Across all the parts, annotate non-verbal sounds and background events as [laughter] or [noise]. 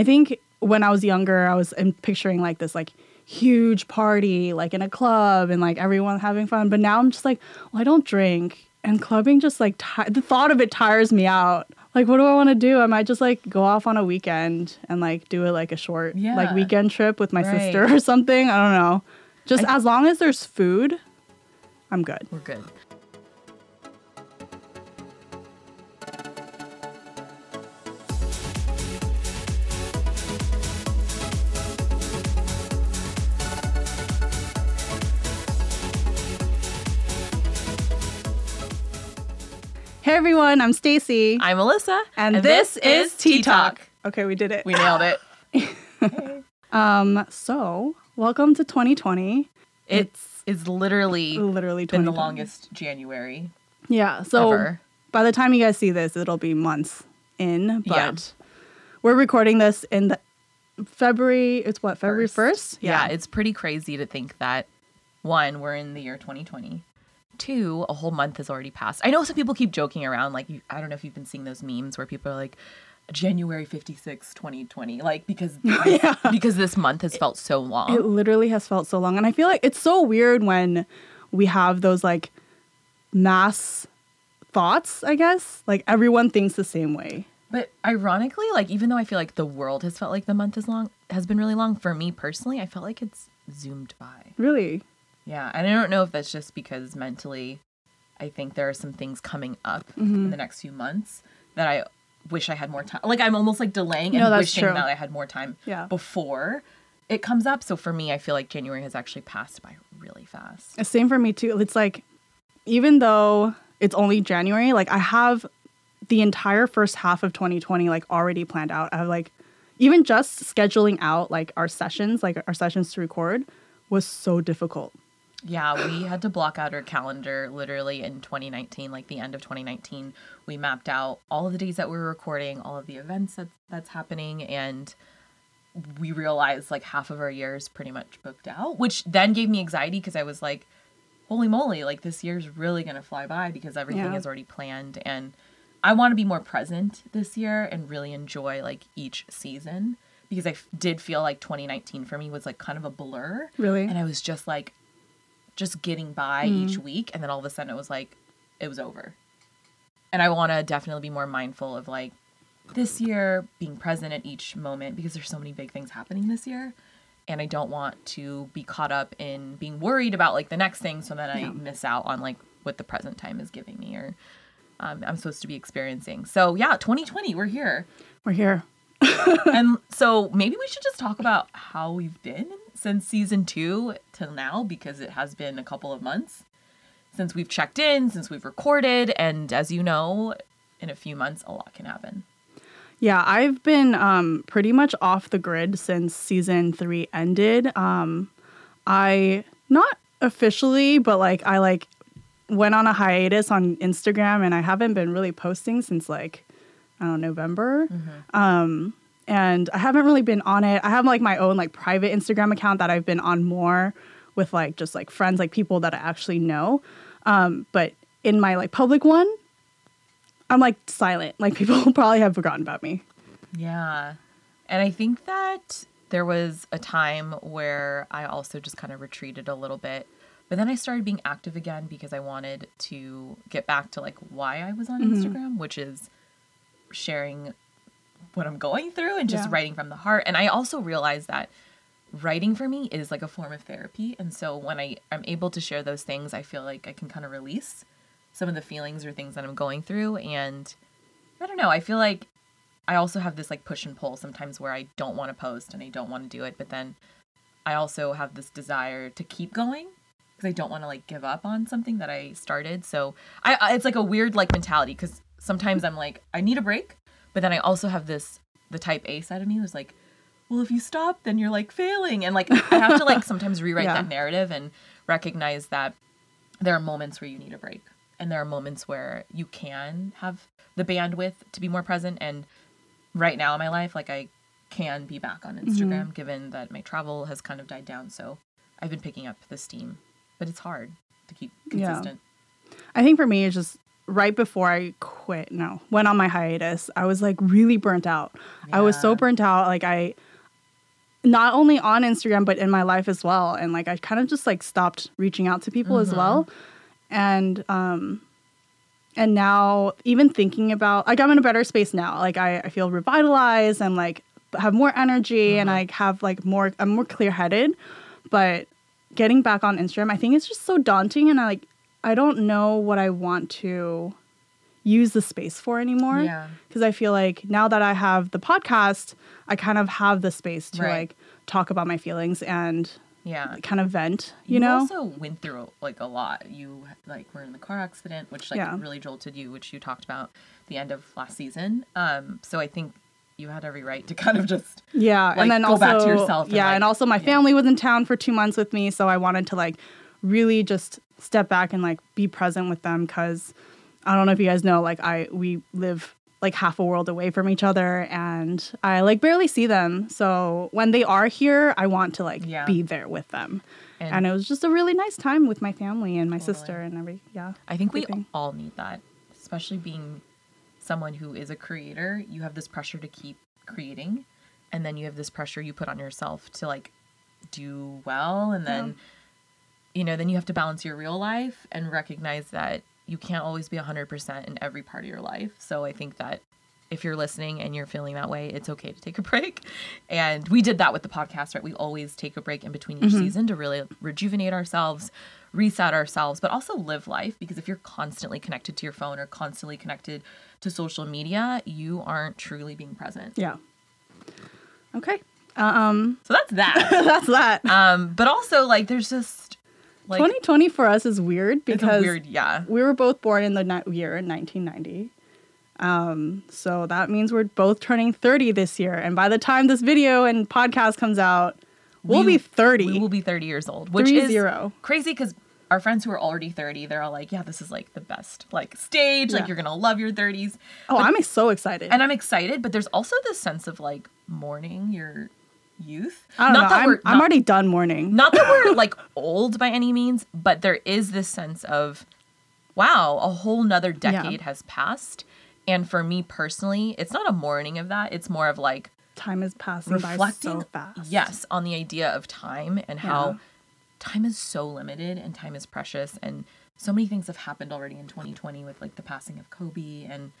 I think when I was younger, I was picturing like this like huge party, like in a club and like everyone having fun. But now I'm just like, well, I don't drink. And clubbing just like, ti- the thought of it tires me out. Like, what do I want to do? I might just like go off on a weekend and like do it like a short, like weekend trip with my Right. sister or something. I don't know. Just I- as long as there's food, I'm good. We're good. Everyone, I'm Stacy. I'm Melissa, and, this, is Tea Talk. Okay, we did it. We nailed it. [laughs] Um, so welcome to 2020. It's it's literally Literally been the longest January Yeah. So ever. by the time you guys see this, it'll be months in. But Yeah. we're recording this in the February. It's what February First. first. Yeah. it's pretty crazy to think that one, we're in the year 2020. Two, a whole month has already passed. I know some people keep joking around, like you, I don't know if you've been seeing those memes where people are like, January 56, 2020, like because [laughs] Yeah. because this month has felt so long. It literally has felt so long, and I feel like it's so weird when we have those like mass thoughts. I guess like everyone thinks the same way. But ironically, like even though I feel like the world has felt like the month is long, has been really long for me personally, I felt like it's zoomed by. Really. Yeah, and I don't know if that's just because mentally, I think there are some things coming up Mm-hmm. in the next few months that I wish I had more time. Like I'm almost like delaying and that's wishing true. that I had more time Yeah. before it comes up. So for me, I feel like January has actually passed by really fast. Same for me too. It's like even though it's only January, like I have the entire first half of 2020 like already planned out. I have like even just scheduling out like our sessions, like our sessions to record was so difficult. Yeah, we had to block out our calendar literally in 2019, like the end of 2019. We mapped out all of the days that we were recording, all of the events that, that's happening, and we realized like half of our year is pretty much booked out, which then gave me anxiety because I was like, holy moly, like this year's really going to fly by because everything Yeah. is already planned. And I want to be more present this year and really enjoy like each season because I f- did feel like 2019 for me was like kind of a blur. Really? And I was just like, just getting by each week. And then all of a sudden it was like, it was over. And I want to definitely be more mindful of like this year being present at each moment because there's so many big things happening this year. And I don't want to be caught up in being worried about like the next thing so that I Yeah. miss out on like what the present time is giving me or um, I'm supposed to be experiencing. So yeah, 2020, we're here. We're here. [laughs] and so maybe we should just talk about how we've been since season two till now because it has been a couple of months since we've checked in, since we've recorded, and as you know, in a few months a lot can happen. Yeah, I've been um, pretty much off the grid since season three ended. Um, I not officially, but like I like went on a hiatus on Instagram, and I haven't been really posting since like I don't know November. Um, and I haven't really been on it. I have like my own like private Instagram account that I've been on more with like just like friends, like people that I actually know. Um, but in my like public one, I'm like silent. Like [laughs] people probably have forgotten about me. Yeah. And I think that there was a time where I also just kind of retreated a little bit. But then I started being active again because I wanted to get back to like why I was on Instagram, which is sharing what I'm going through and just Yeah. writing from the heart. And I also realized that writing for me is like a form of therapy. And so when I I'm able to share those things, I feel like I can kind of release some of the feelings or things that I'm going through. And I don't know, I feel like I also have this like push and pull sometimes where I don't want to post and I don't want to do it, but then I also have this desire to keep going because I don't want to like give up on something that I started. So I, I it's like a weird like mentality because sometimes I'm like I need a break, but then I also have this the type A side of me who's like, well, if you stop, then you're like failing, and like I have to like [laughs] sometimes rewrite Yeah. that narrative and recognize that there are moments where you need a break and there are moments where you can have the bandwidth to be more present. And right now in my life like i can be back on mm-hmm. instagram given that my travel has kind of died down. So i've been picking up the steam but it's hard to keep Yeah. consistent. I think for me, it's just right before I quit, no, went on my hiatus, I was like really burnt out. I was so burnt out. Like I, not only on Instagram but in my life as well, and like I kind of just like stopped reaching out to people as well, and um, and now even thinking about like I'm in a better space now. Like I, I feel revitalized. I'm like have more energy and I have like more. I'm more clear headed, but getting back on Instagram, I think it's just so daunting, and I like I don't know what I want to use the space for anymore. Yeah. Because I feel like now that I have the podcast, I kind of have the space to Right. like talk about my feelings and Yeah. kind of vent. You, know? You also went through like a lot. You like were in the car accident, which like Yeah. really jolted you, which you talked about the end of last season. Um, so I think you had every right to [laughs] kind of just Yeah, like, and then go also back to yourself and, yeah, like- and also my yeah. family was in town for two months with me, so I wanted to like really just step back and like be present with them because I don't know if you guys know, like I we live like half a world away from each other, and I like barely see them. So when they are here, I want to like Yeah. be there with them, And- and, it was just a really nice time with my family and my Totally. sister and every yeah. I think we all need that, especially being someone who is a creator. You have this pressure to keep creating, and then you have this pressure you put on yourself to like do well, and then you know, then you have to balance your real life and recognize that you can't always be 100% in every part of your life. So I think that if you're listening and you're feeling that way, it's okay to take a [laughs] break. And we did that with the podcast, right? We always take a break in between each season to really rejuvenate ourselves, reset ourselves, but also live life. Because if you're constantly connected to your phone or constantly connected to social media, you aren't truly being present. Yeah. Okay. Um, So that's that. [laughs] that's that. um, but also, like, there's just like 2020 for us is weird it's because weird, yeah. we were both born in the ni- year 1990. Um, so that means we're both turning 30 this year. And by the time this video and podcast comes out, we'll We- be 30. We will be 30 years old, which Three is zero. crazy because our friends who are already 30, they're all like, yeah, this is like the best like stage. Like you're going to love your 30s. oh, I'm so excited. And I'm excited, but there's also this sense of like mourning your youth. I don't know. I'm, I'm already done mourning. [laughs] not that we're [laughs] like old by any means, but there is this sense of, wow, a whole nother decade has passed. And for me personally, it's not a mourning of that. It's more of like, Time is passing by reflecting so fast. yes on the idea of time and how time is so limited and time is precious and so many things have happened already in 2020 with like the passing of kobe and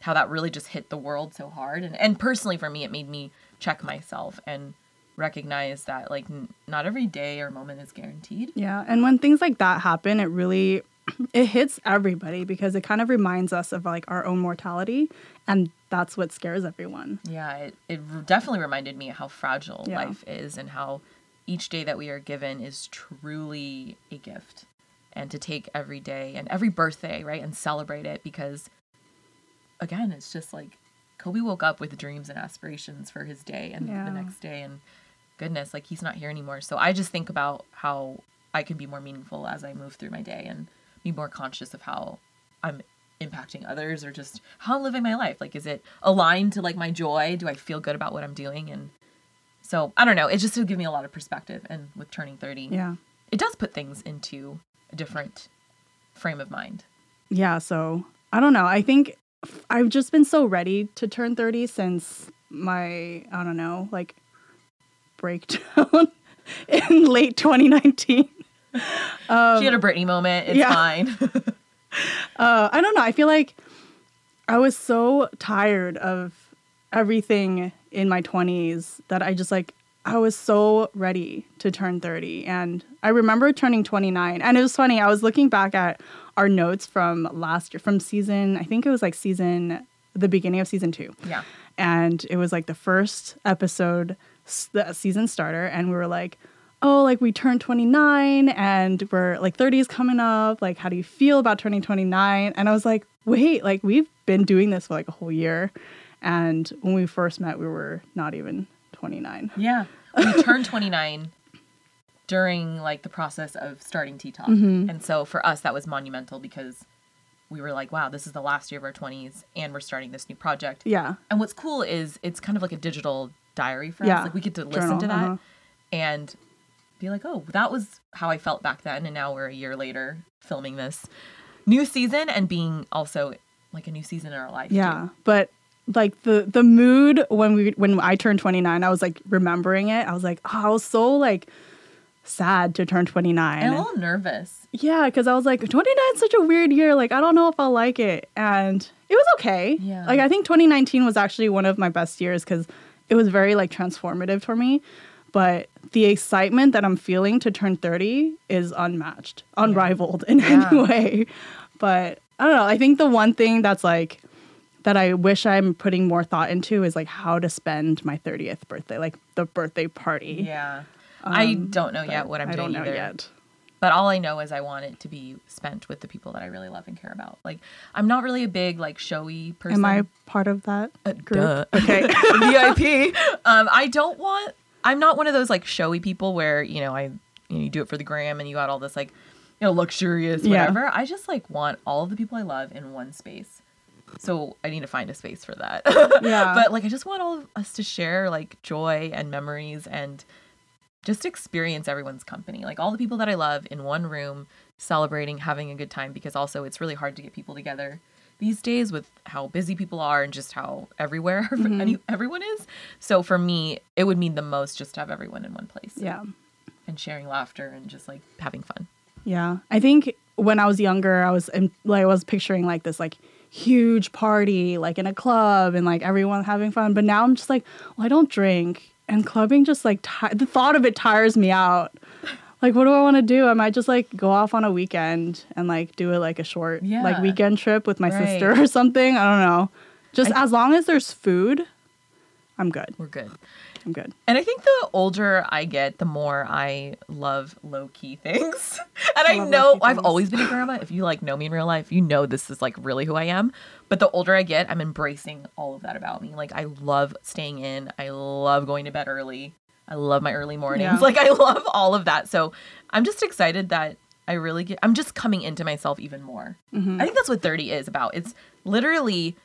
how that really just hit the world so hard and, and personally for me it made me check myself and recognize that like n- not every day or moment is guaranteed Yeah, and when things like that happen, it really [clears throat] it hits everybody because it kind of reminds us of like our own mortality and that's what scares everyone. Yeah, it, it definitely reminded me how fragile Yeah. life is and how each day that we are given is truly a gift. And to take every day and every birthday, right, and celebrate it because, again, it's just like Kobe woke up with dreams and aspirations for his day and Yeah. the next day. And goodness, like he's not here anymore. So I just think about how I can be more meaningful as I move through my day and be more conscious of how I'm impacting others or just how I'm living my life. Like, is it aligned to like my joy? Do I feel good about what I'm doing? And so I don't know. It just would give me a lot of perspective. And with turning 30, Yeah. it does put things into a different frame of mind. Yeah, so I don't know. I think I've just been so ready to turn 30 since my, I don't know, like breakdown [laughs] in late 2019. she had a Britney moment. It's Um, yeah. fine. [laughs] [laughs] Uh, I don't know. I feel like I was so tired of everything in my 20s that I just like, I was so ready to turn 30. And I remember turning 29. And it was funny. I was looking back at our notes from last year, from season, I think it was like season, the beginning of season two. yeah. And it was like the first episode, the season starter. And we were like, oh, like we turned 29 and we're like 30 is coming up. Like, how do you feel about turning 29? And I was like, wait, like we've been doing this for like a whole year. And when we first met, we were not even 29. Yeah. We [laughs] turned 29 during like the process of starting Tea Talk. Mm-hmm. And so for us, that was monumental because we were like, wow, this is the last year of our 20s and we're starting this new project. Yeah. And what's cool is it's kind of like a digital diary for Yeah. us. Like we get to listen Journal, to that uh-huh. and be like, oh, that was how I felt back then. And now we're a year later filming this. new season and being also like a new season in our life. Yeah, too. but like the the mood when we when I turned 29, I was like remembering it. I was like, oh, I was so like sad to turn 29. And a little nervous. Yeah, because I was like, 29 is such a weird year. Like, I don't know if I'll like it. And it was okay. Yeah. Like, I think 2019 was actually one of my best years because it was very, like, transformative for me. But the excitement that I'm feeling to turn 30 is unmatched, unrivaled in Yeah. any way. But I don't know. I think the one thing that's like, that I wish I'm putting more thought into is like how to spend my 30th birthday, like the birthday party. Yeah. I um, don't know yet what I'm I doing don't know either. yet. But all I know is I want it to be spent with the people that I really love and care about. Like I'm not really a big like showy person. Am I part of that group? duh. [laughs] Okay. [laughs] VIP. Um, I don't want. I'm not one of those like showy people where you know I you, know, you do it for the gram and you got all this like you know luxurious Yeah. whatever. I just like want all of the people I love in one space. So I need to find a space for that. [laughs] Yeah. but like I just want all of us to share like joy and memories and just experience everyone's company. Like all the people that I love in one room celebrating, having a good time because also it's really hard to get people together these days with how busy people are and just how everywhere [laughs] mm-hmm. any, everyone is. So for me, it would mean the most just to have everyone in one place yeah. and sharing laughter and just like having fun. Yeah. I think when I was younger, I was in, like I was picturing like this like huge party like in a club and like everyone having fun. But now I'm just like, well, I don't drink and clubbing just like ti- the thought of it tires me out. Like, what do I want to do? I might just like go off on a weekend and like do it like a short Yeah. like weekend trip with my Right. sister or something. I don't know. Just I- as long as there's food, I'm good. We're good. I'm good. And I think the older I get, the more I love low key [laughs] things. and I love know I've always been a grandma. If you like know me in real life, you know this is like really who I am. But the older I get, I'm embracing all of that about me. Like I love staying in. I love going to bed early. I love my early mornings. Yeah. [laughs] Like I love all of that. So I'm just excited that I really get I'm just coming into myself even more. Mm-hmm. I think that's what 30 is about. It's literally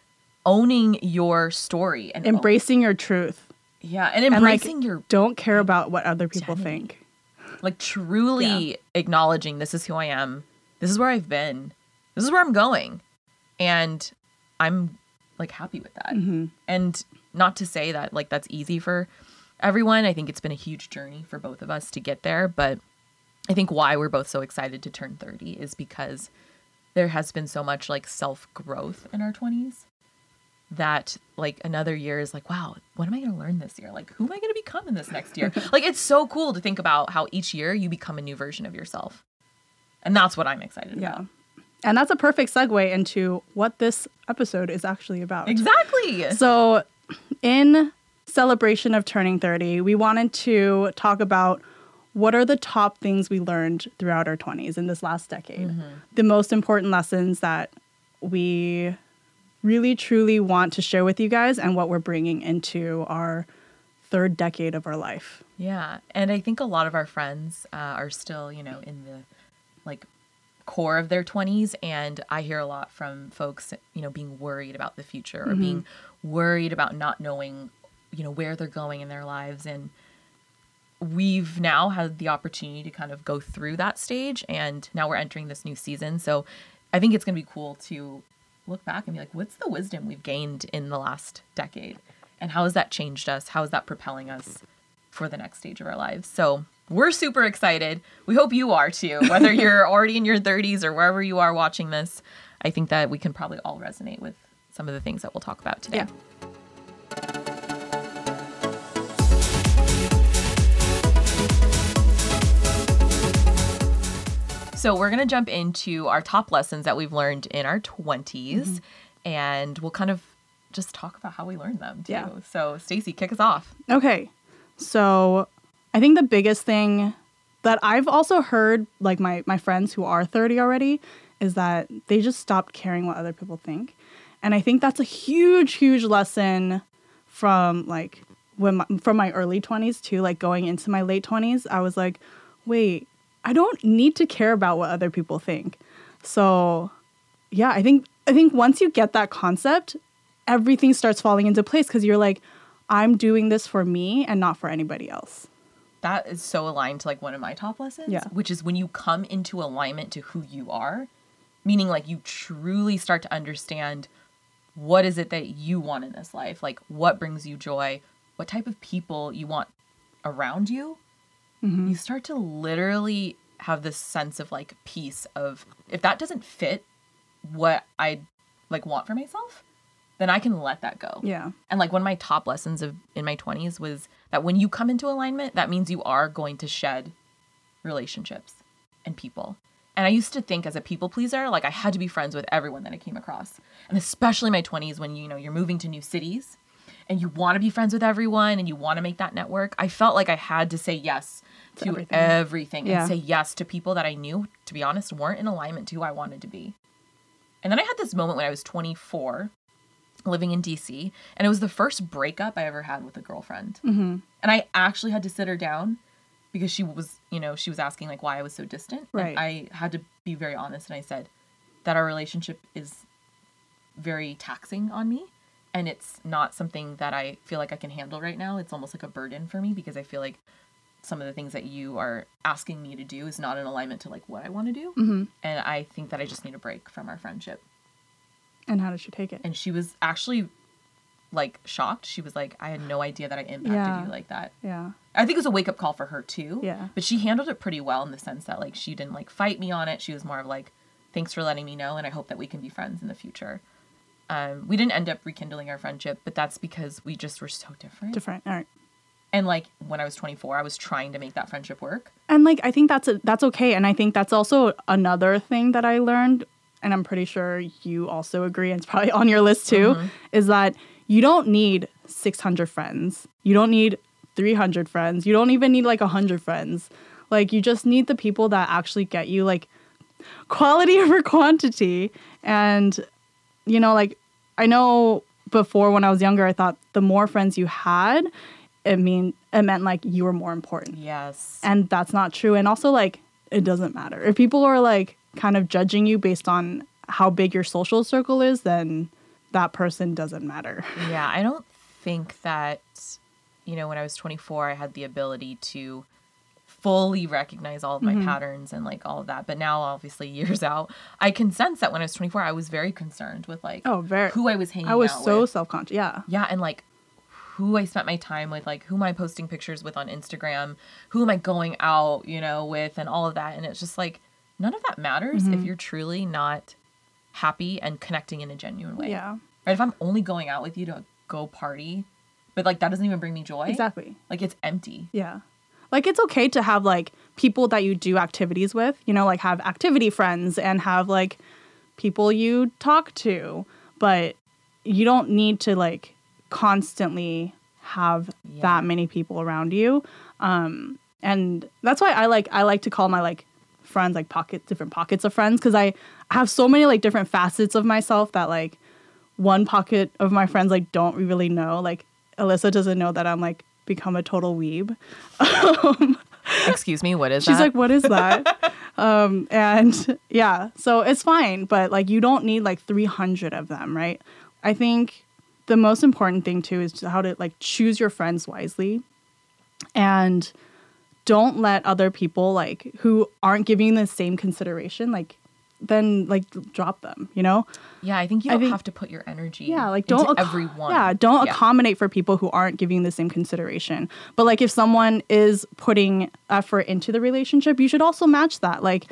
owning your story and Embracing your truth. Yeah, and And like, embracing your don't care about what other people Identity. think. like truly acknowledging this is who I am. This is where I've been. This is where I'm going. And I'm like happy with that. Mm-hmm. And not to say that like that's easy for everyone. I think it's been a huge journey for both of us to get there, but I think why we're both so excited to turn 30 is because there has been so much like self-growth in our 20s that like another year is like wow what am i going to learn this year like who am i going to become in this next year [laughs] like it's so cool to think about how each year you become a new version of yourself and that's what i'm excited Yeah. about And that's a perfect segue into what this episode is actually about. exactly So, in celebration of turning 30, we wanted to talk about what are the top things we learned throughout our 20s in this last decade. Mm-hmm. The most important lessons that we really truly want to share with you guys and what we're bringing into our third decade of our life. Yeah, and I think a lot of our friends uh, are still, you know, in the like core of their 20s and I hear a lot from folks, you know, being worried about the future or being worried about not knowing, you know, where they're going in their lives and we've now had the opportunity to kind of go through that stage and now we're entering this new season. So I think it's going to be cool to look back and be like, what's the wisdom we've gained in the last decade? And how has that changed us? How is that propelling us for the next stage of our lives? So we're super excited. We hope you are too, whether [laughs] you're already in your 30s or wherever you are watching this. I think that we can probably all resonate with some of the things that we'll talk about today. Yeah. So we're going to jump into our top lessons that we've learned in our 20s mm-hmm. and we'll kind of just talk about how we learned them too. Yeah. So Stacy, kick us off. Okay. So I think the biggest thing that I've also heard, like my, my friends who are 30 already, is that they just stopped caring what other people think. And I think that's a huge, huge lesson from like when my, from my early 20s to like going into my late 20s. I was like, wait, I don't need to care about what other people think. So yeah, I think I think once you get that concept, everything starts falling into place because you're like, I'm doing this for me and not for anybody else. That is so aligned to like one of my top lessons, Yeah. which is when you come into alignment to who you are, meaning like you truly start to understand what is it that you want in this life like what brings you joy what type of people you want around you Mm-hmm. you start to literally have this sense of like peace of if that doesn't fit what i like want for myself then i can let that go Yeah. and like one of my top lessons of in my 20s was that when you come into alignment, that means you are going to shed relationships and people. And I used to think as a people pleaser, like I had to be friends with everyone that I came across. And especially in my 20s when you know you're moving to new cities and you want to be friends with everyone and you want to make that network. I felt like I had to say yes to, everything. everything, Yeah. and say yes to people that I knew, to be honest, weren't in alignment to who I wanted to be. And then I had this moment when I was 24 living in DC, and it was the first breakup I ever had with a girlfriend. Mm-hmm. And I actually had to sit her down because she was, you know, she was asking like why I was so distant. And I had to be very honest, and I said that our relationship is very taxing on me, and it's not something that I feel like I can handle right now. It's almost like a burden for me because I feel like some of the things that you are asking me to do is not in alignment to like what I want to do, Mm-hmm. and I think that I just need a break from our friendship And how did she take it? and she was actually like shocked. She was like, I had no idea that I impacted Yeah. you like that. Yeah. I think it was a wake up call for her too. Yeah. But she handled it pretty well in the sense that like she didn't like fight me on it. She was more of like, thanks for letting me know, and I hope that we can be friends in the future. Um, we didn't end up rekindling our friendship, but that's because we just were so different. Different. All right. And like when I was 24, I was trying to make that friendship work. And like I think that's a, that's okay. And I think that's also another thing that I learned, and I'm pretty sure you also agree, and it's probably on your list too, mm-hmm. is that you don't need 600 friends. You don't need 300 friends. You don't even need like 100 friends. Like you just need the people that actually get you like quality [laughs] over quantity. And you know, like I know before when I was younger, I thought the more friends you had, it mean it meant like you were more important Yes. and that's not true and also like it doesn't matter if people are like kind of judging you based on how big your social circle is then that person doesn't matter [laughs] Yeah, I don't think that, you know, when I was 24, I had the ability to fully recognize all of Mm-hmm. my patterns and like all of that. But now, obviously, [laughs] years out, I can sense that when I was 24, I was very concerned with like oh very who I was hanging i was so with. self-conscious yeah Yeah, and like who I spent my time with, like who am I posting pictures with on Instagram, who am I going out, you know, with, and all of that. And it's just like none of that matters Mm-hmm. if you're truly not happy and connecting in a genuine way. yeah Right? If I'm only going out with you to go party, but like that doesn't even bring me joy. exactly Like it's empty. yeah like it's okay to have like people that you do activities with you know like have activity friends and have like people you talk to but you don't need to like constantly have Yeah. that many people around you um and that's why i like i like to call my like friends like pocket different pockets of friends because i have so many like different facets of myself that like one pocket of my friends like don't really know like alyssa doesn't know that i'm like become a total weeb [laughs] Excuse me, what is She's that? like, what is that? [laughs] um, and yeah, so it's fine, but like you don't need like 300 of them, right? I think the most important thing too is how to like choose your friends wisely and don't let other people like who aren't giving the same consideration like then like drop them, you know? yeah, I think you I think- have to put your energy Yeah, like don't acco- everyone. Yeah, don't Yeah. accommodate for people who aren't giving the same consideration. But like if someone is putting effort into the relationship, you should also match that. Like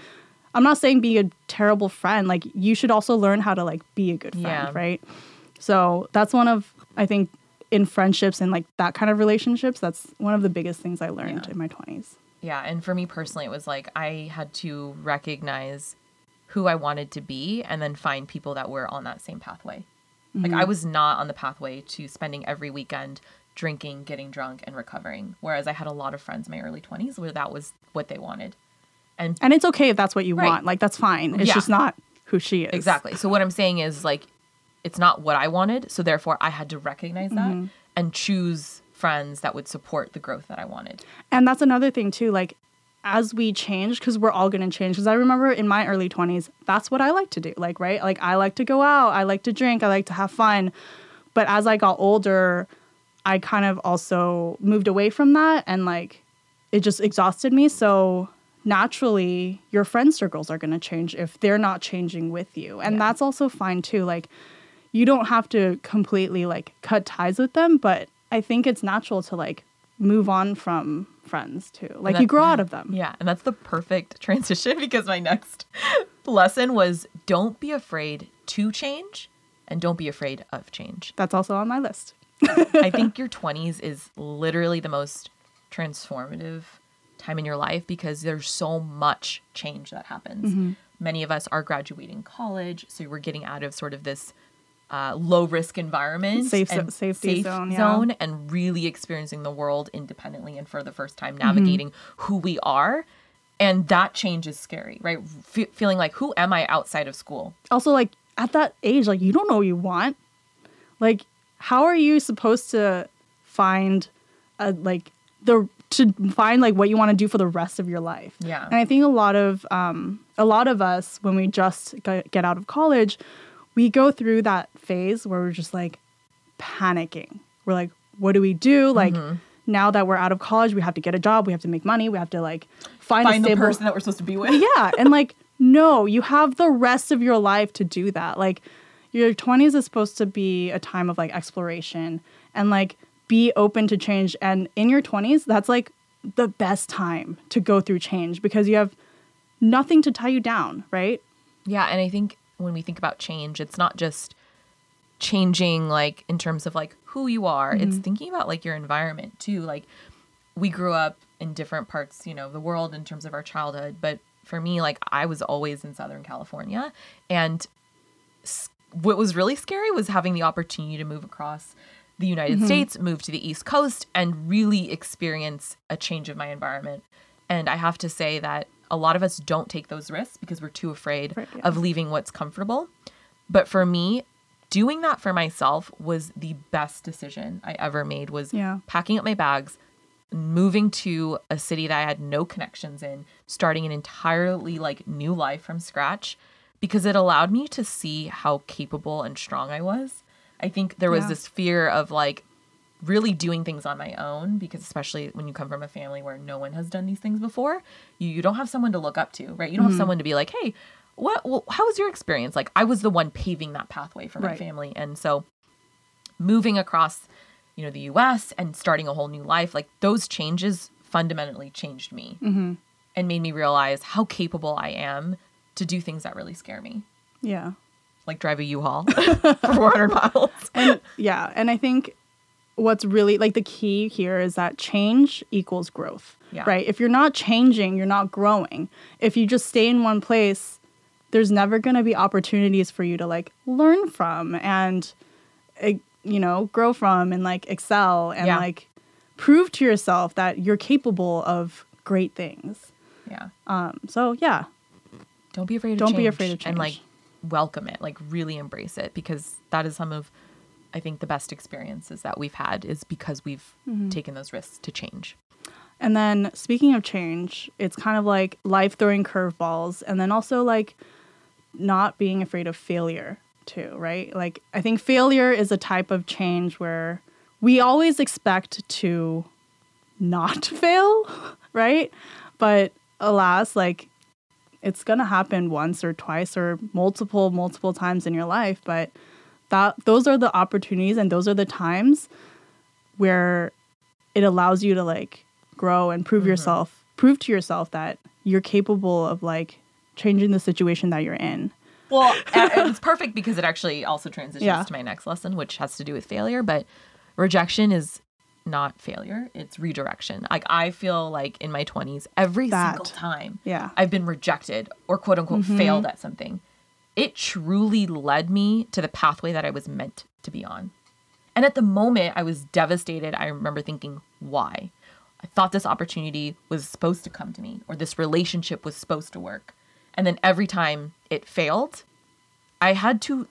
I'm not saying be a terrible friend. Like you should also learn how to like be a good friend, Yeah. right? So that's one of I think in friendships and like that kind of relationships, that's one of the biggest things I learned Yeah. in my 20s. Yeah, and for me personally, it was like I had to recognize who I wanted to be and then find people that were on that same pathway. Like I mm-hmm. was not on the pathway to spending every weekend drinking, getting drunk, and recovering. Whereas I had a lot of friends in my early 20s where that was what they wanted. And And it's okay if that's what you Right. want. Like that's fine. It's Yeah. just not who she is. exactly. So what I'm saying is like it's not what I wanted, so therefore I had to recognize that mm-hmm. and choose friends that would support the growth that I wanted. And that's another thing too. Like as we change, because we're all gonna change. Because I remember in my early twenties, that's what I like to do. Like right, like I like to go out, I like to drink, I like to have fun. But as I got older, I kind of also moved away from that, and like it just exhausted me. So naturally your friend circles are going to change if they're not changing with you. And Yeah. that's also fine too. Like you don't have to completely like cut ties with them, but I think it's natural to like move on from friends too. Like you grow out of them. Yeah, and that's the perfect [laughs] transition because my next lesson was don't be afraid to change and don't be afraid of change. That's also on my list. I think [laughs] your 20s is literally the most transformative time in your life because there's so much change that happens. Mm-hmm. Many of us are graduating college, so we're getting out of sort of this uh, low risk environment, Safe and safety safe zone, yeah. zone, and really experiencing the world independently and for the first time Mm-hmm. navigating who we are. And that change is scary, right? Fe feeling like, who am I outside of school? Also like at that age like you don't know what you want. Like how are you supposed to find a like the to find like what you want to do for the rest of your life? Yeah. And I think a lot of um a lot of us when we just get out of college, we go through that phase where we're just like panicking. We're like what do we do? Like Mm-hmm. now that we're out of college, we have to get a job, we have to make money, we have to like find, Find a the person that we're supposed to be with. yeah and like [laughs] no you have the rest of your life to do that like your 20s is supposed to be a time of like exploration and like be open to change and in your 20s that's like the best time to go through change because you have nothing to tie you down right Yeah, and I think when we think about change, it's not just changing like in terms of like who you are. It's mm-hmm. thinking about like your environment too. Like we grew up in different parts, you know, of the world in terms of our childhood, but for me like I was always in Southern California and what was really scary was having the opportunity to move across the United mm-hmm. States, move to the East Coast, and really experience a change of my environment. And I have to say that a lot of us don't take those risks because we're too afraid Right, yeah. of leaving what's comfortable. But for me, doing that for myself was the best decision I ever made was Yeah. packing up my bags, moving to a city that I had no connections in, starting an entirely like new life from scratch because it allowed me to see how capable and strong I was. I think there was Yeah. this fear of like really doing things on my own because especially when you come from a family where no one has done these things before, you, you don't have someone to look up to, right? You don't Mm-hmm. have someone to be like, "Hey, what well, how was your experience?" Like I was the one paving that pathway for my Right. family. And so moving across, you know, the US and starting a whole new life, like those changes fundamentally changed me Mm-hmm. and made me realize how capable I am to do things that really scare me, yeah like drive a U-Haul [laughs] for 400 miles. and yeah and i think what's really like the key here is that change equals growth Yeah. right if you're not changing you're not growing if you just stay in one place there's never going to be opportunities for you to like learn from and eh, you know grow from and like excel and Yeah. like prove to yourself that you're capable of great things Yeah. um so yeah Don't be afraid of Don't be afraid of change. And like welcome it, like really embrace it because that is some of I think the best experiences that we've had is because we've Mm-hmm. taken those risks to change. And then speaking of change, it's kind of like life throwing curveballs and then also like not being afraid of failure too, right? Like I think failure is a type of change where we always expect to not [laughs] fail, right? But alas, like it's going to happen once or twice or multiple multiple times in your life, but that those are the opportunities and those are the times where it allows you to like grow and prove yourself prove to yourself that you're capable of like changing the situation that you're in Well, [laughs] it's perfect because it actually also transitions Yeah. to my next lesson, which has to do with failure. But rejection is not failure; it's redirection. Like I feel like in my twenties, every That. single time yeah I've been rejected or quote unquote Mm-hmm. failed at something, it truly led me to the pathway that I was meant to be on. And at the moment, I was devastated. I remember thinking, why? I thought this opportunity was supposed to come to me or this relationship was supposed to work. And then every time it failed, I had to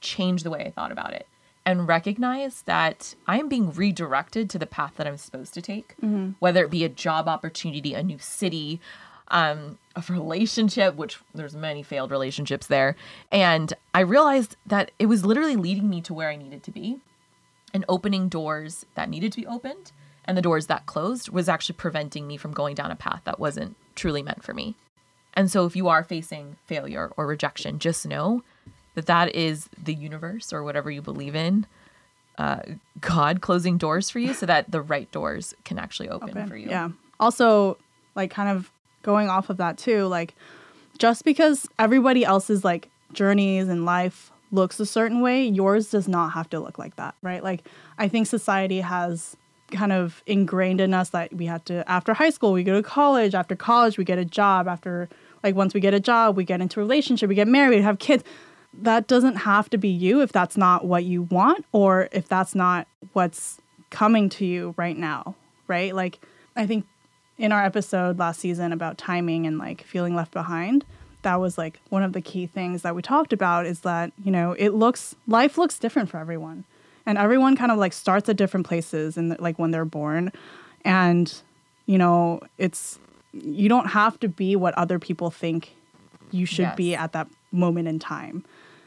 change the way I thought about it and recognize that I am being redirected to the path that I'm supposed to take, mm-hmm. whether it be a job opportunity, a new city, um, a relationship, which there's many failed relationships there. And I realized that it was literally leading me to where I needed to be and opening doors that needed to be opened and the doors that closed was actually preventing me from going down a path that wasn't truly meant for me. And so if you are facing failure or rejection, just know that that is the universe or whatever you believe in, uh, God closing doors for you so that the right doors can actually open, open. for you. Yeah. Also, like kind of going off of that too, like just because everybody else's like journeys in life looks a certain way, yours does not have to look like that, right? Like I think society has kind of ingrained in us that we have to after high school we go to college, after college we get a job, after like once we get a job, we get into a relationship, we get married, have kids. That doesn't have to be you if that's not what you want or if that's not what's coming to you right now, right? Like I think in our episode last season about timing and like feeling left behind, that was like one of the key things that we talked about is that, you know, it looks life looks different for everyone. And everyone kind of like starts at different places and like when they're born. And, you know, it's you don't have to be what other people think you should Yes. be at that moment in time.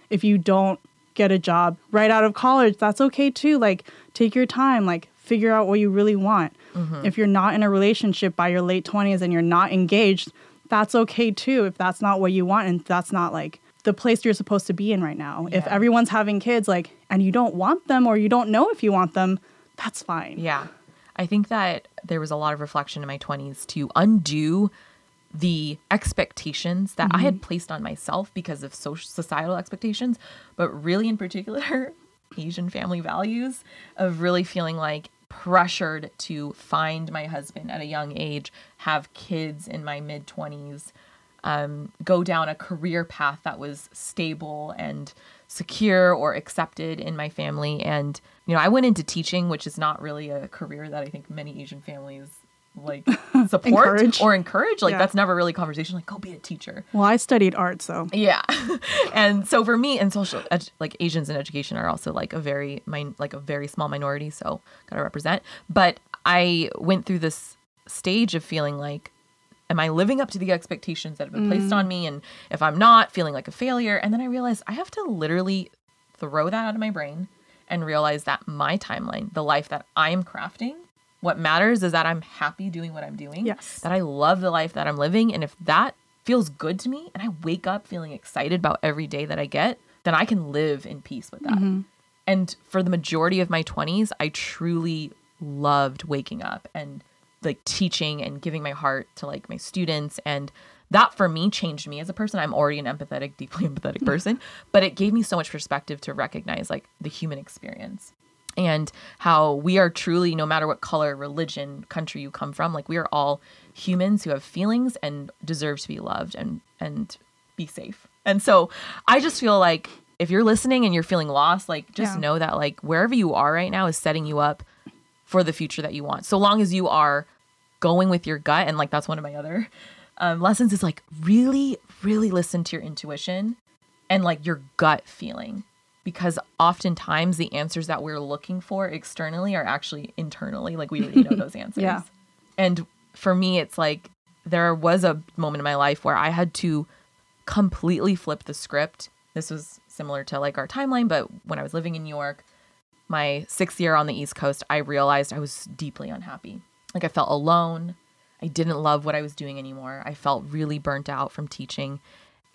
If you don't get a job right out of college, that's okay too. Like take your time, like figure out what you really want. Mm-hmm. If you're not in a relationship by your late 20s and you're not engaged, that's okay too if that's not what you want and that's not like the place you're supposed to be in right now. If everyone's having kids like and you don't want them or you don't know if you want them, that's fine. Yeah. I think that there was a lot of reflection in my 20s to undo the expectations that I had mm-hmm. placed on myself because of social societal expectations, but really in particular [laughs] Asian family values of really feeling like pressured to find my husband at a young age, have kids in my mid 20s, um, go down a career path that was stable and secure or accepted in my family. And, you know, I went into teaching, which is not really a career that I think many Asian families like [laughs] support Encourage. or encourage. Like, Yeah. that's never really a conversation, like, go be a teacher. Well, I studied art, so Yeah. [laughs] and so for me and social like Asians in education are also like a very min- like a very small minority, so got to represent. But I went through this stage of feeling like am I living up to the expectations that have been placed mm. on me and if I'm not feeling like a failure and then I realized I have to literally throw that out of my brain and realize that my timeline, the life that I'm crafting, what matters is that I'm happy doing what I'm doing. Yes. That I love the life that I'm living. And if that feels good to me and I wake up feeling excited about every day that I get, then I can live in peace with that. Mm-hmm. And for the majority of my 20s, I truly loved waking up and like teaching and giving my heart to like my students and that for me changed me as a person. I'm already an empathetic, deeply [laughs] empathetic person, but it gave me so much perspective to recognize like the human experience and how we are truly no matter what color religion country you come from like we are all humans who have feelings and deserve to be loved and and be safe. And so i just feel like if you're listening and you're feeling lost like just Yeah. know that like wherever you are right now is setting you up for the future that you want. So long as you are going with your gut and like that's one of my other um, lessons is like really really listen to your intuition and like your gut feeling because oftentimes the answers that we're looking for externally are actually internally like we already know [laughs] those answers. Yeah. and for me it's like there was a moment in my life where i had to completely flip the script. This was similar to like our timeline but when i was living in new york my sixth year on the east coast i realized i was deeply unhappy. Like i felt alone. I didn't love what i was doing anymore. I felt really burnt out from teaching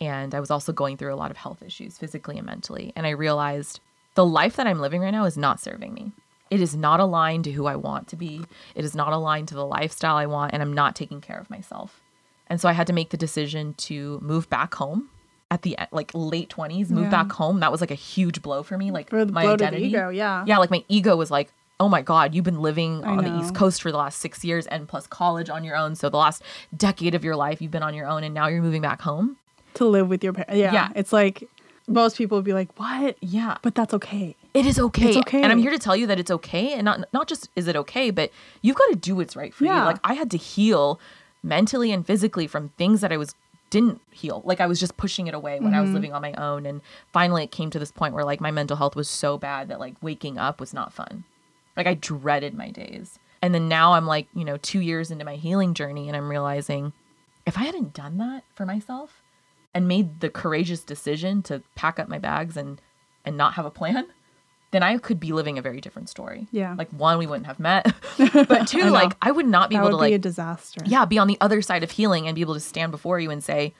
and I was also going through a lot of health issues physically and mentally. And I realized the life that I'm living right now is not serving me. It is not aligned to who I want to be. It is not aligned to the lifestyle I want, and I'm not taking care of myself. And so I had to make the decision to move back home at the e- like late 20s, move Yeah. back home. That was like a huge blow for me. Like For my blow to the identity. ego, yeah. Yeah, like my ego was like, oh my God, you've been living I on the East. Coast for the last six years and plus college on your own. So the last decade of your life, you've been on your own, and now you're moving back home. To live with your parents. Yeah. Yeah. It's like most people would be like, "What?" Yeah. But that's okay. It is okay. It's okay. And I'm here to tell you that it's okay. And not not just is it okay, but you've got to do what's right for you. Like I had to heal mentally and physically from things that I was didn't heal. Like I was just pushing it away when I was Mm-hmm. living on my own. And finally it came to this point where like my mental health was so bad that like waking up was not fun. Like I dreaded my days. And then now I'm like, you know, two years into my healing journey and I'm realizing if I hadn't done that for myself and made the courageous decision to pack up my bags and and not have a plan, then I could be living a very different story. Yeah. Like one, we wouldn't have met, [laughs] but two, I like I would not be that able to be a disaster. yeah be on the other side of healing and be able to stand before you and say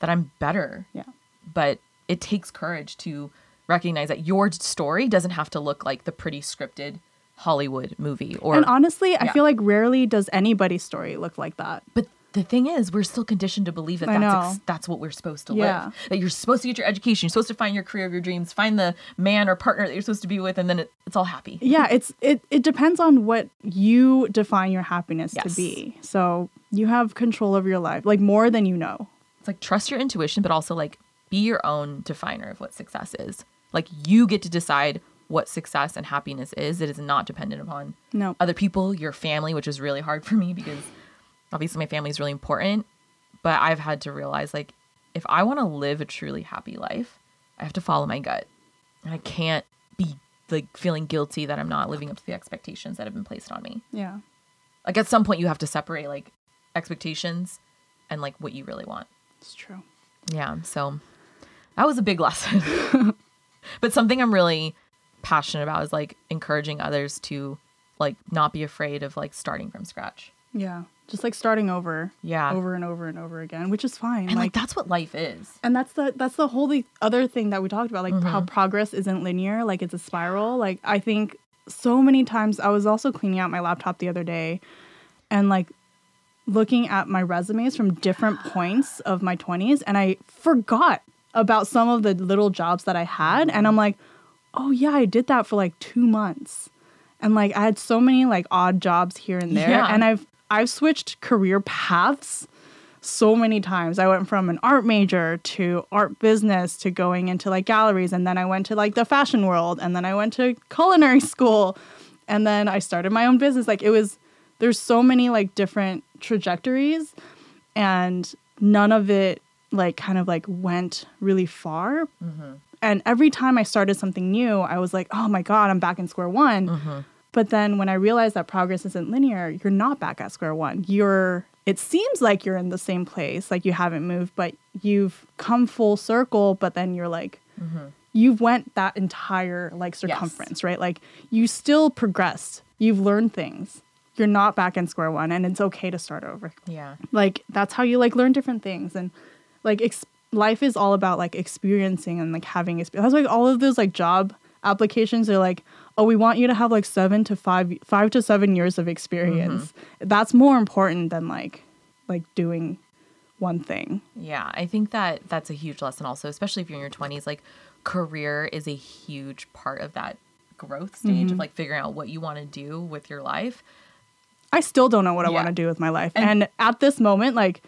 that I'm better. Yeah. But it takes courage to recognize that your story doesn't have to look like the pretty scripted Hollywood movie or And honestly, I feel like rarely does anybody's story look like that. But the thing is, we're still conditioned to believe that I that's ex- that's what we're supposed to Yeah. live. That you're supposed to get your education, you're supposed to find your career of your dreams, find the man or partner that you're supposed to be with, and then it, it's all happy. Yeah, [laughs] it's it it depends on what you define your happiness to Yes. be. So you have control of your life, like more than you know. It's like trust your intuition, but also like be your own definer of what success is. Like you get to decide what success and happiness is. It is not dependent upon No. other people, your family, which is really hard for me because obviously my family is really important. But I've had to realize like if I want to live a truly happy life, I have to follow my gut. And I can't be like feeling guilty that I'm not living up to the expectations that have been placed on me. Yeah. Like at some point you have to separate like expectations and like what you really want. It's true. Yeah, so that was a big [laughs] lesson. but something I'm really passionate about is like encouraging others to like not be afraid of like starting from scratch. Yeah. Just like starting over. Yeah. Over and over and over again, which is fine. And like, like that's what life is. and that's the that's the whole the other thing that we talked about like how Mm-hmm. progress isn't linear like it's a spiral like i think so many times i was also cleaning out my laptop the other day and like looking at my resumes from different [gasps] points of my 20s and i forgot about some of the little jobs that i had and i'm like oh yeah i did that for like 2 months and like i had so many like odd jobs here and there Yeah. and i've i've switched career paths so many times. I went from an art major to art business to going into like galleries and then I went to like the fashion world and then I went to culinary [laughs] school and then I started my own business. Like it was there's so many like different trajectories and none of it like kind of like went really far. Mm-hmm. And every time I started something new, I was like, "Oh my god, I'm back in square one." Mm-hmm. But then when I realized that progress isn't linear, you're not back at square one. You're it seems like you're in the same place, like you haven't moved, but you've come full circle, but then you're like mm-hmm. you've went that entire like circumference, right? Like you still progressed. You've learned things. You're not back in square one and it's okay to start over. Yeah. Like that's how you like learn different things and like ex- life is all about like experiencing and like having experience. That's like all of those like job applications are like, oh, we want you to have like seven to five, five to seven years of experience. Mm-hmm. That's more important than like, like doing one thing. Yeah, I think that that's a huge lesson also, especially if you're in your 20s. Like, career is a huge part of that growth stage of mm-hmm. like figuring out what you want to do with your life. I still don't know what I want to do with my life. And- And, at this moment, like,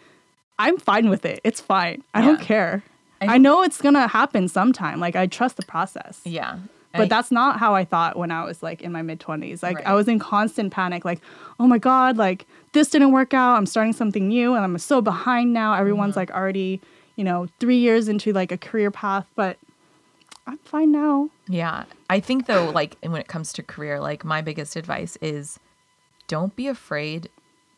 I'm fine with it. It's fine. I don't care. I I, know it's gonna happen sometime. Like, I trust the process. Yeah. But that's not how I thought when I was like in my mid 20s. Like, I was in constant panic, like, oh my God, like, this didn't work out. I'm starting something new and I'm so behind now. Everyone's Mm-hmm. like already, you know, three years into like a career path, but I'm fine now. Yeah. I think though, like and when it comes to career, like my biggest advice is don't be afraid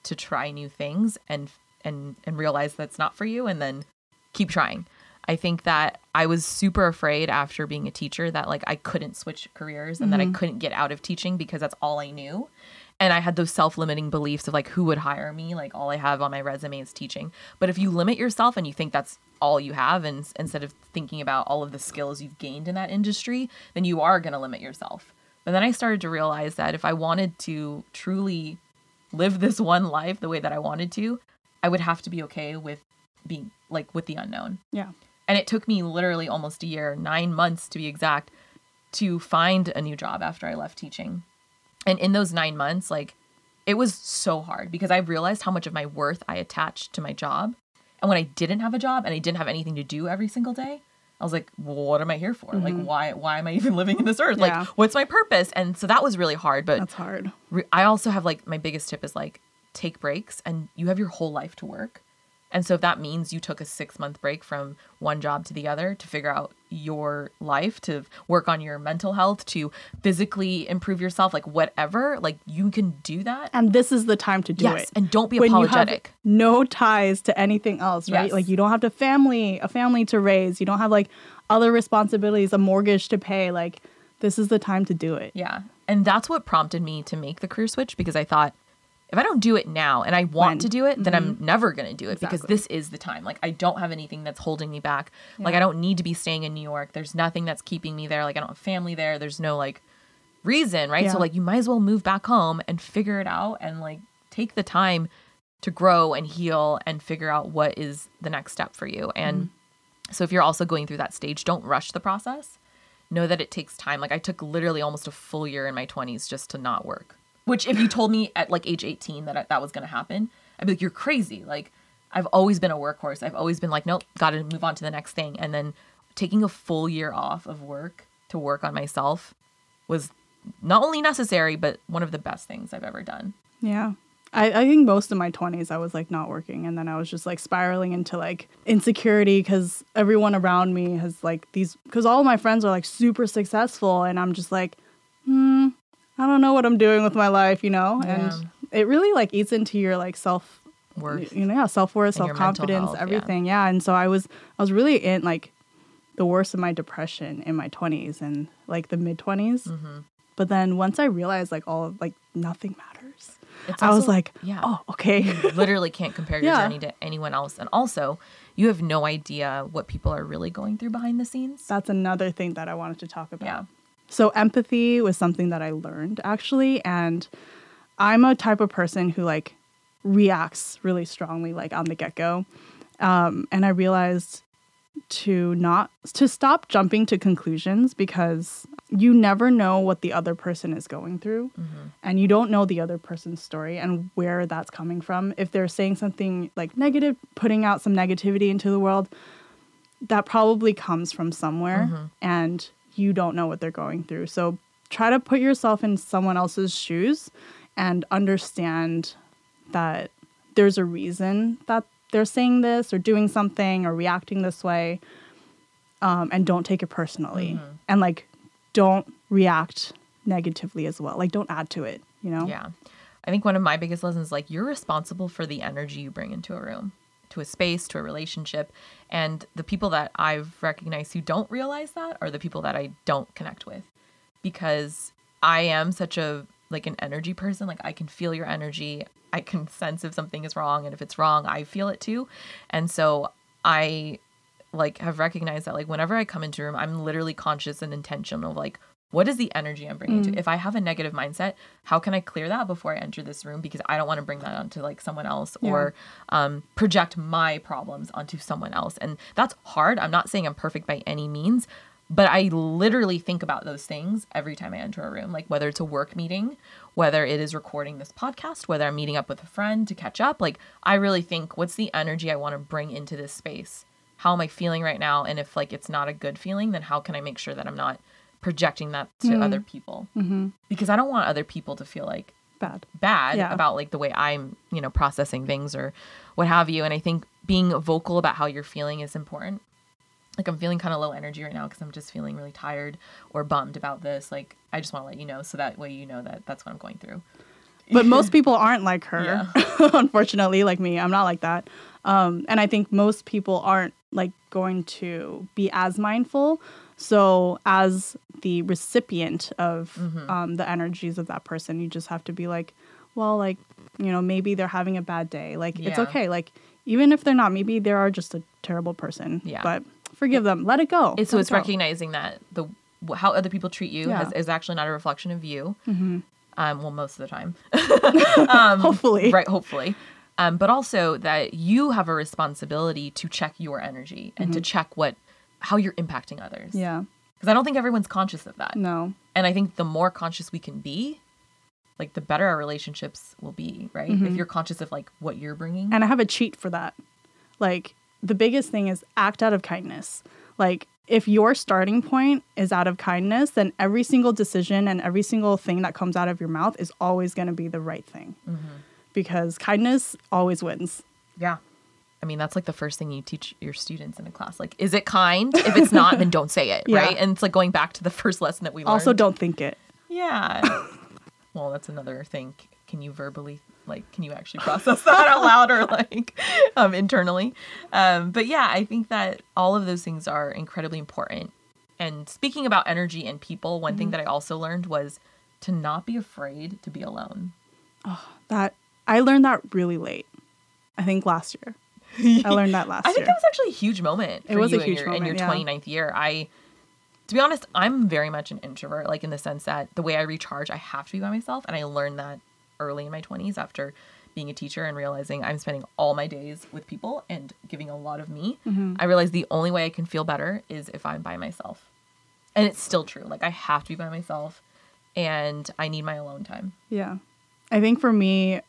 to try new things and and and realize that's not for you and then keep trying. I think that I was super afraid after being a teacher that like I couldn't switch careers and that I mm-hmm. couldn't get out of teaching because that's all I knew. And I had those self-limiting beliefs of like who would hire me? Like all I have on my resume is teaching. But if you limit yourself and you think that's all you have and instead of thinking about all of the skills you've gained in that industry, then you are going to limit yourself. But then I started to realize that if I wanted to truly live this [laughs] one life the way that I wanted to, I would have to be okay with being like with the unknown. Yeah. And it took me literally almost a year, nine months to be exact, to find a new job after I left teaching. And in those nine months, like it was so hard because I realized how much of my worth I attached to my job. And when I didn't have a job and I didn't have anything to do every single day, I was like, well, what am I here for? Like, mm-hmm. why, why am I even [laughs] living in this earth? Yeah. Like, what's my purpose? And so that was really hard. But That's hard. re- I also have like my biggest tip is like take breaks and you have your whole life to work. And so if that means you took a 6 month break from one job to the other to figure out your life, to work on your mental health, to physically improve yourself, like whatever, like you can do that. And this is the time to do Yes, it. and don't be when apologetic. No ties to anything else, right? Yes. Like you don't have to family a family to raise. You don't have like other responsibilities, a mortgage to pay. Like this is the time to do it. Yeah. And that's what prompted me to make the career switch because I thought if I don't do it now and I want When? Mm-hmm. to do it, then I'm never going to do it because this is the time. Like I don't have anything that's holding me back. Like I don't need to be staying in New York. There's nothing that's keeping me there. Like I don't have family there. There's no like reason, right? So like you might as well move back home and figure it out and like take the time to grow and heal and figure out what is the next step for you. And so if you're also going through that stage, don't rush the process. Know that it takes time. Like I took literally almost a full year in my 20s just to not work. Which if you told me at like age 18 that that was going to happen, I'd be like you're crazy. Like I've always been a workhorse. I've always been like nope, got to move on to the next thing. And then taking a full year off of work to work on myself was not only necessary but one of the best things I've ever done. Yeah. I, I think most of my 20s I was like not working and then I was just like spiraling into like insecurity because everyone around me has like these because all my friends are like super successful and I'm just like hmm I don't know what I'm doing with my life you know Yeah. and it really like eats into your like self Worth. you know yeah self-worth And your mental self-confidence health, yeah. everything yeah. and so I was I was really in like the worst of my depression in my 20s and like the mid 20s Mm-hmm. but then once I realized like all like nothing matters It's I was like, yeah. oh, okay. you literally can't compare your [laughs] Yeah. journey to anyone else. And also, you have no idea what people are really going through behind the scenes. That's another thing that I wanted to talk about. Yeah. So, empathy was something that I learned actually. And I'm a type of person who like reacts really strongly, like on the get go. Um, and I realized to not, to stop jumping to conclusions because you never know what the other person is going through. And you don't know the other person's story and where that's coming from. If they're saying something like negative, putting out some negativity into the world, that probably comes from somewhere and you don't know what they're going through. So try to put yourself in someone else's shoes and understand that there's a reason that they're saying this or doing something or reacting this way. Um, and don't take it personally. And like, don't react negatively as well. Like, don't add to it, you know? Yeah. I think one of my biggest lessons is like you're responsible for the energy you bring into a room, to a space, to a relationship. And the people that I've recognized who don't realize that are the people that I don't connect with because I am such a like an energy person. Like I can feel your energy. I can sense if something is wrong and if it's wrong, I feel it too. And so I like have recognized that like whenever I come into a room, I'm literally conscious and intentional of like what is the energy I'm bringing to? If I have a negative mindset, how can I clear that before I enter this room? Because I don't want to bring that onto like someone else or um, project my problems onto someone else. And that's hard. I'm not saying I'm perfect by any means, but I literally think about those things every time I enter a room. Like whether it's a work meeting, whether it is recording this podcast, whether I'm meeting up with a friend to catch up. Like I really think, what's the energy I want to bring into this space? How am I feeling right now? And if like it's not a good feeling, then how can I make sure that I'm not projecting that to other people? Mm-hmm. Because I don't want other people to feel like Bad. bad Yeah. about like the way I'm, you know, processing things or what have you. And I think being vocal about how you're feeling is important. Like I'm feeling kind of low energy right now because I'm just feeling really tired or bummed about this. Like I just want to let you know so that way you know that that's what I'm going through. but most [laughs] people aren't like her Yeah. [laughs] unfortunately like me i'm not like that um, and i think most people aren't like going to be as mindful so as the recipient of Mm-hmm. um, the energies of that person you just have to be like well like you know maybe they're having a bad day like it's okay like even if they're not maybe they are just a terrible person Yeah. but forgive them let it go It's, so it's go. recognizing that the how other people treat you Yeah. has, is actually not a reflection of you. Um, well, most of the time, [laughs] hopefully right? Hopefully, um, but also that you have a responsibility to check your energy and to check what how you're impacting others. Mm-hmm. yeah because I don't think everyone's conscious of that. no And I think the more conscious we can be, like the better our relationships will be, right? Mm-hmm. If you're conscious of like what you're bringing. And I have a cheat for that. Like the biggest thing is act out of kindness. Like if your starting point is out of kindness, then every single decision and every single thing that comes out of your mouth is always going to be the right thing. Because kindness always wins. yeah. I mean, that's like the first thing you teach your students in a class. Like, is it kind? If it's not, then don't say it, [laughs] Yeah. right? And it's like going back to the first lesson that we learned. Also, don't think it. Yeah. [laughs] well, that's another thing. Can you verbally, like, can you actually process that out loud or like [laughs] um, internally? Um, but yeah, I think that all of those things are incredibly important. And speaking about energy and people, one thing that I also learned was to not be afraid to be alone. That I learned that really late. I think last year. [laughs] I learned that last year. I think year. that was actually a huge moment. It was a you in huge your, in your moment, yeah. 29th year. I, to be honest, I'm very much an introvert, like in the sense that the way I recharge, I have to be by myself. And I learned that early in my 20s after being a teacher and realizing I'm spending all my days with people and giving a lot of me. Mm-hmm. I realized the only way I can feel better is if I'm by myself. And it's still true. Like I have to be by myself and I need my alone time. Yeah. I think for me,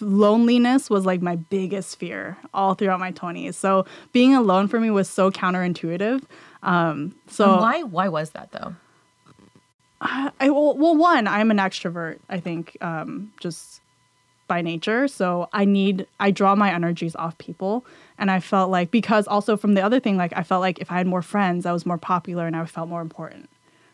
loneliness was like my biggest fear all throughout my 20s. So being alone for me was so counterintuitive. Um, so And why why was that though? I, I well, well, one, I'm an extrovert, I think, um, just by nature. So I need, I draw my energies off people. And I felt like, because also from the other thing, like I felt like if I had more friends, I was more popular and I felt more important,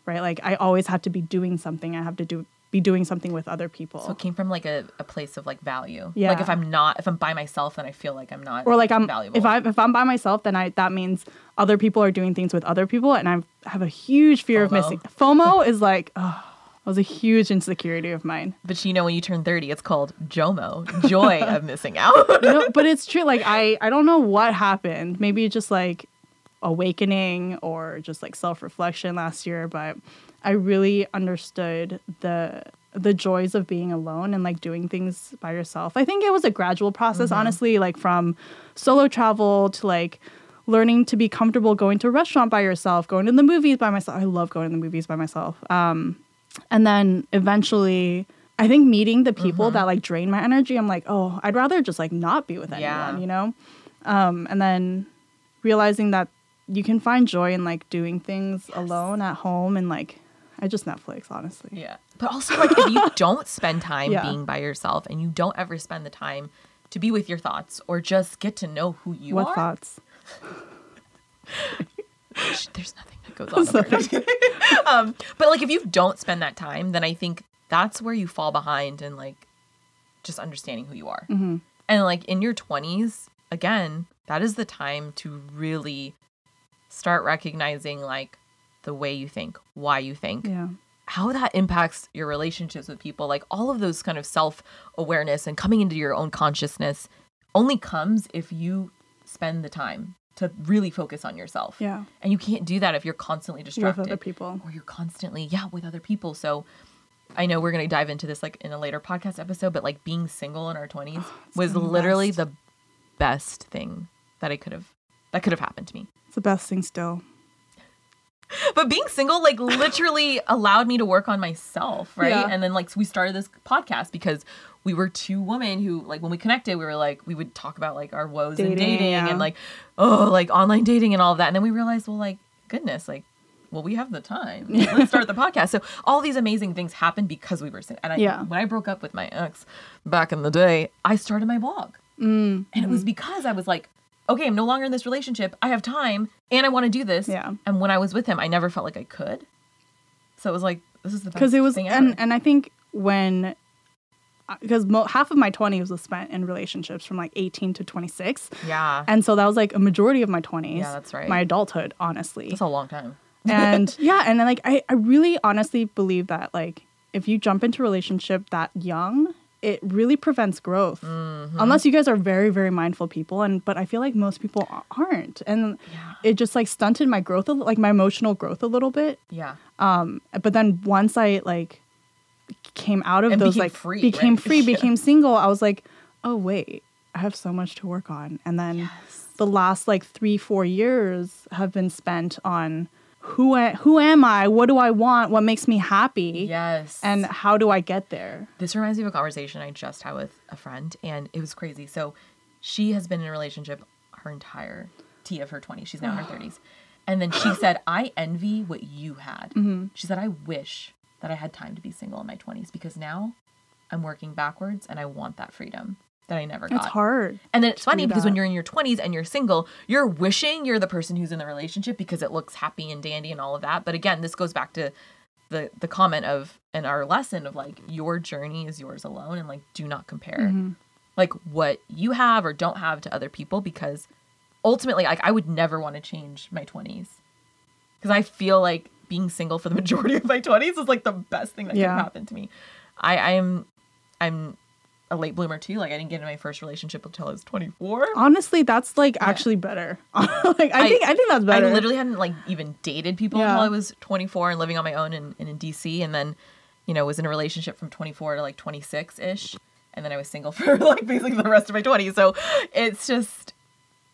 right? Like I always had to be doing something. I have to do, be doing something with other people. So it came from like a, a place of like value. Yeah. Like if I'm not if I'm by myself then I feel like I'm not or like I'm valuable. if I if I'm by myself, then I that means other people are doing things with other people, and I have a huge fear of missing. FOMO is like, oh, that was a huge insecurity of mine. But you know, when you turn 30, it's called JOMO, joy [laughs] of missing out. You know, but it's true. Like I I don't know what happened. Maybe just like awakening or just like self reflection last year, but I really understood the the joys of being alone and like doing things by yourself. I think it was a gradual process, honestly, like from solo travel to like learning to be comfortable going to a restaurant by yourself, going to the movies by myself. I love going to the movies by myself. Um, and then eventually, I think meeting the people that like drain my energy, I'm like, oh, I'd rather just like not be with anyone, Yeah. you know? Um, and then realizing that you can find joy in like doing things alone at home and like, I just Netflix, honestly. yeah. But also like if you don't spend time [laughs] Yeah. being by yourself and you don't ever spend the time to be with your thoughts or just get to know who you what are. thoughts? There's nothing that goes [laughs] on. over [laughs] um, but like if you don't spend that time, then I think that's where you fall behind in like just understanding who you are. Mm-hmm. And like in your 20s, again, that is the time to really start recognizing like the way you think, why you think, Yeah. how that impacts your relationships with people. Like all of those kind of self awareness and coming into your own consciousness only comes if you spend the time to really focus on yourself. Yeah. And you can't do that if you're constantly You're with distracted other people. or you're constantly yeah with other people so i know we're going to dive into this like in a later podcast episode but like being single in our 20s was the literally best. the best thing that i could have that could have happened to me It's the best thing still. [laughs] but being single like literally allowed me to work on myself right Yeah. and then like we started this podcast because we were two women who like when we connected we were like we would talk about like our woes in Dating, dating yeah. and like oh like online dating and all of that and then we realized well like goodness like well we have the time [laughs] let's start the podcast so all these amazing things happened because we were single and I, Yeah. when i broke up with my ex back in the day i started my blog Mm. and it was because I was like, okay, I'm no longer in this relationship. I have time and I want to do this. Yeah. And when I was with him, I never felt like I could. So it was like, this is the best because it was thing ever. and and I think when uh, because mo- half of my 20s was spent in relationships from like 18 to 26 yeah. and so that was like a majority of my 20s Yeah, that's right. my adulthood honestly That's a long time. and [laughs] yeah and then like I, I really honestly believe that like if you jump into a relationship that young it really prevents growth Mm-hmm. unless you guys are very very mindful people and but i feel like most people aren't and Yeah. it just like stunted my growth a li- like my emotional growth a little bit Yeah. um but then once i like came out of And those became like free, became right? free [laughs] became single i was like oh wait i have so much to work on and then the last like three four years have been spent on who I, who am i what do i want what makes me happy Yes. and how do i get there this reminds me of a conversation I just had with a friend, and it was crazy. So she has been in a relationship her entire T of her 20s. She's now in her [sighs] 30s. And then she said, [laughs] I envy what you had. Mm-hmm. She said, I wish that I had time to be single in my 20s because now I'm working backwards and I want that freedom that I never got. it's hard And then it's funny because when you're in your 20s and you're single, you're wishing you're the person who's in the relationship because it looks happy and dandy and all of that. But again, this goes back to the the comment of and our lesson of like your journey is yours alone and like do not compare Mm-hmm. like what you have or don't have to other people because ultimately like I would never want to change my 20s because I feel like being single for the [laughs] majority of my 20s is like the best thing that Yeah. could happen to me. I I am I'm a late bloomer too. Like I didn't get in my first relationship until I was 24. Honestly, that's like actually better. [laughs] like I, think I think that's better. I literally hadn't like even dated people Yeah. until I was 24 and living on my own in, in, in DC and then, you know, was in a relationship from 24 to like 26 ish. And then I was single [laughs] for like basically the rest of my 20s. So it's just,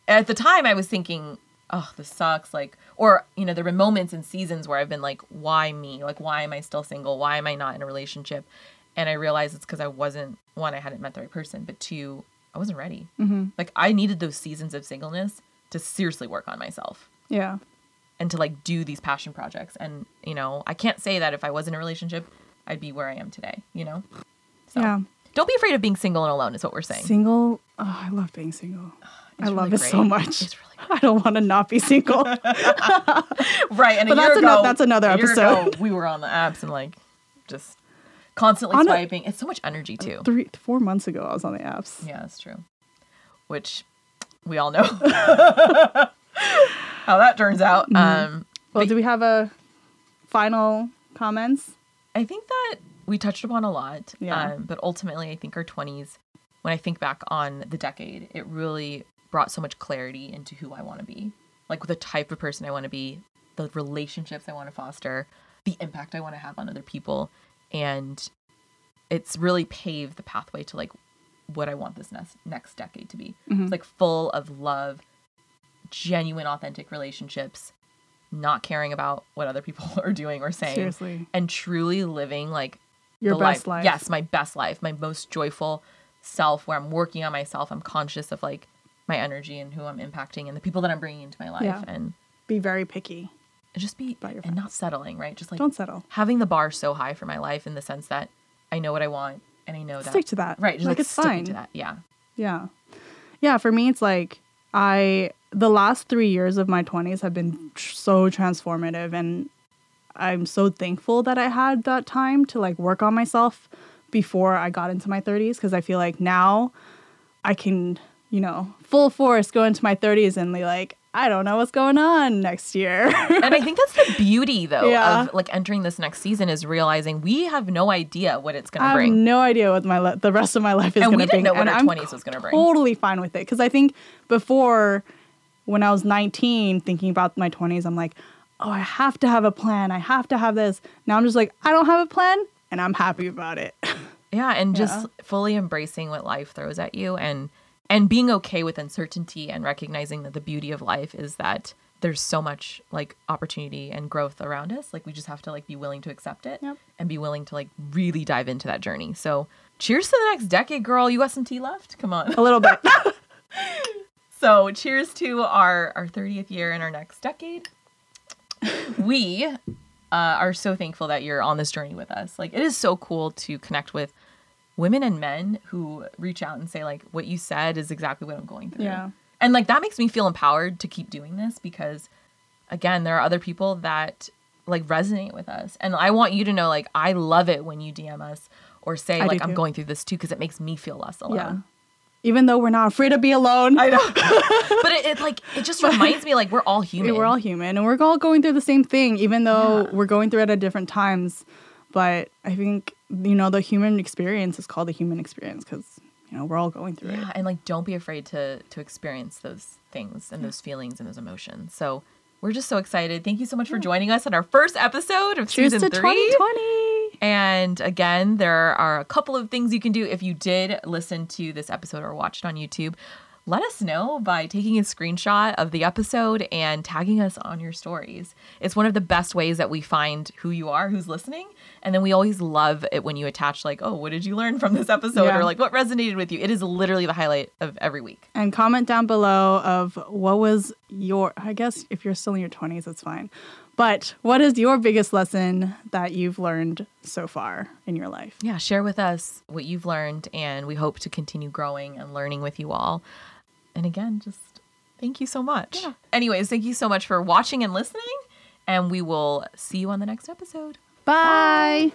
at the time I was thinking, oh, this sucks. Like, or, you know, there were moments and seasons where I've been like, why me? Like, why am I still single? Why am I not in a relationship? And I realized it's because I wasn't, one, I hadn't met the right person, but two, I wasn't ready. Mm-hmm. Like, I needed those seasons of singleness to seriously work on myself yeah. and to like do these passion projects. And, you know, I can't say that if I was in a relationship, I'd be where I am today, you know? So Yeah. don't be afraid of being single and alone, is what we're saying. Single. Oh, I love being single. It's I love really it so much. It's really [laughs] I don't want to not be single. [laughs] Right. And a But year that's ago, that's another episode. ago, we were on the apps and like just constantly On a- swiping. it's so much energy too. Three, four months ago, I was on the apps. Yeah, that's true. Which we all know [laughs] how that turns out. Mm-hmm. Um, Well, but do we have a final comments? I think that we touched upon a lot. Yeah. Um, but ultimately, I think our 20s, when I think back on the decade, it really brought so much clarity into who I want to be. Like the type of person I want to be, the relationships I want to foster, the impact I want to have on other people. And it's really paved the pathway to like what I want this next, next decade to be. Mhm. It's like full of love, genuine, authentic relationships, not caring about what other people [laughs] are doing or saying Seriously, and truly living like your the best life. Yes, my best life, my most joyful self where I'm working on myself. I'm conscious of like my energy and who I'm impacting and the people that I'm bringing into my life Yeah. and Be very picky. Just be and not settling, right? Just like Don't settle. having the bar so high for my life in the sense that I know what I want and I know that Stick to that. right, just like, like, it's fine. to that. Yeah. Yeah. Yeah, for me it's like I the last 3 years of my 20s have been tr- so transformative and I'm so thankful that I had that time to like work on myself before I got into my 30s because I feel like now I can, you know, full force go into my 30s and be like I don't know what's going on next year. and I think that's the beauty though Yeah. of like entering this next season is realizing we have no idea what it's going I to have bring. no idea what my le- the rest of my life is And going we to didn't bring. know what our I'm 20s was gonna bring. Totally fine with it because I think before, when I was 19, thinking about my 20s, I'm like, oh, I have to have a plan. I have to have this. Now I'm just like, I don't have a plan, and I'm happy about it. [laughs] Yeah, and Yeah. just fully embracing what life throws at you and and being okay with uncertainty and recognizing that the beauty of life is that there's so much like opportunity and growth around us. Like we just have to like be willing to accept it Yep. and be willing to like really dive into that journey. So, cheers to the next decade, girl. You got some tea left? Come on. a little bit. [laughs] So, cheers to our our 30th year in our next decade. we uh, are so thankful that you're on this journey with us. Like, it is so cool to connect with women and men who reach out and say, like, what you said is exactly what I'm going through. Yeah. And like that makes me feel empowered to keep doing this because, again, there are other people that like resonate with us, and I want you to know, like, I love it when you DM us or say, I like, I'm too. going through this too because it makes me feel less alone. yeah. Even though we're not afraid to be alone. I know. [laughs] but it, it like it just reminds me like we're all [laughs] human. We're all human and we're all going through the same thing, even though Yeah. we're going through it at different times. But I think, you know, the human experience is called the human experience because, you know, we're all going through yeah, it. and like don't be afraid to to experience those things and those feelings and those emotions. So we're just so excited. Thank you so much for joining us on our first episode of Cheers season three. 2020. And again, there are a couple of things you can do if you did listen to this episode or watch it on YouTube. Let us know by taking a screenshot of the episode and tagging us on your stories. It's one of the best ways that we find who you are, who's listening. And then we always love it when you attach, like, oh, what did you learn from this episode? Yeah. Or like, what resonated with you? It is literally the highlight of every week. And comment down below of what was your, I guess if you're still in your 20s, it's fine. But what is your biggest lesson that you've learned so far in your life? Yeah, share with us what you've learned. And we hope to continue growing and learning with you all. And again, just thank you so much. Yeah. Anyways, thank you so much for watching and listening. And we will see you on the next episode. Bye.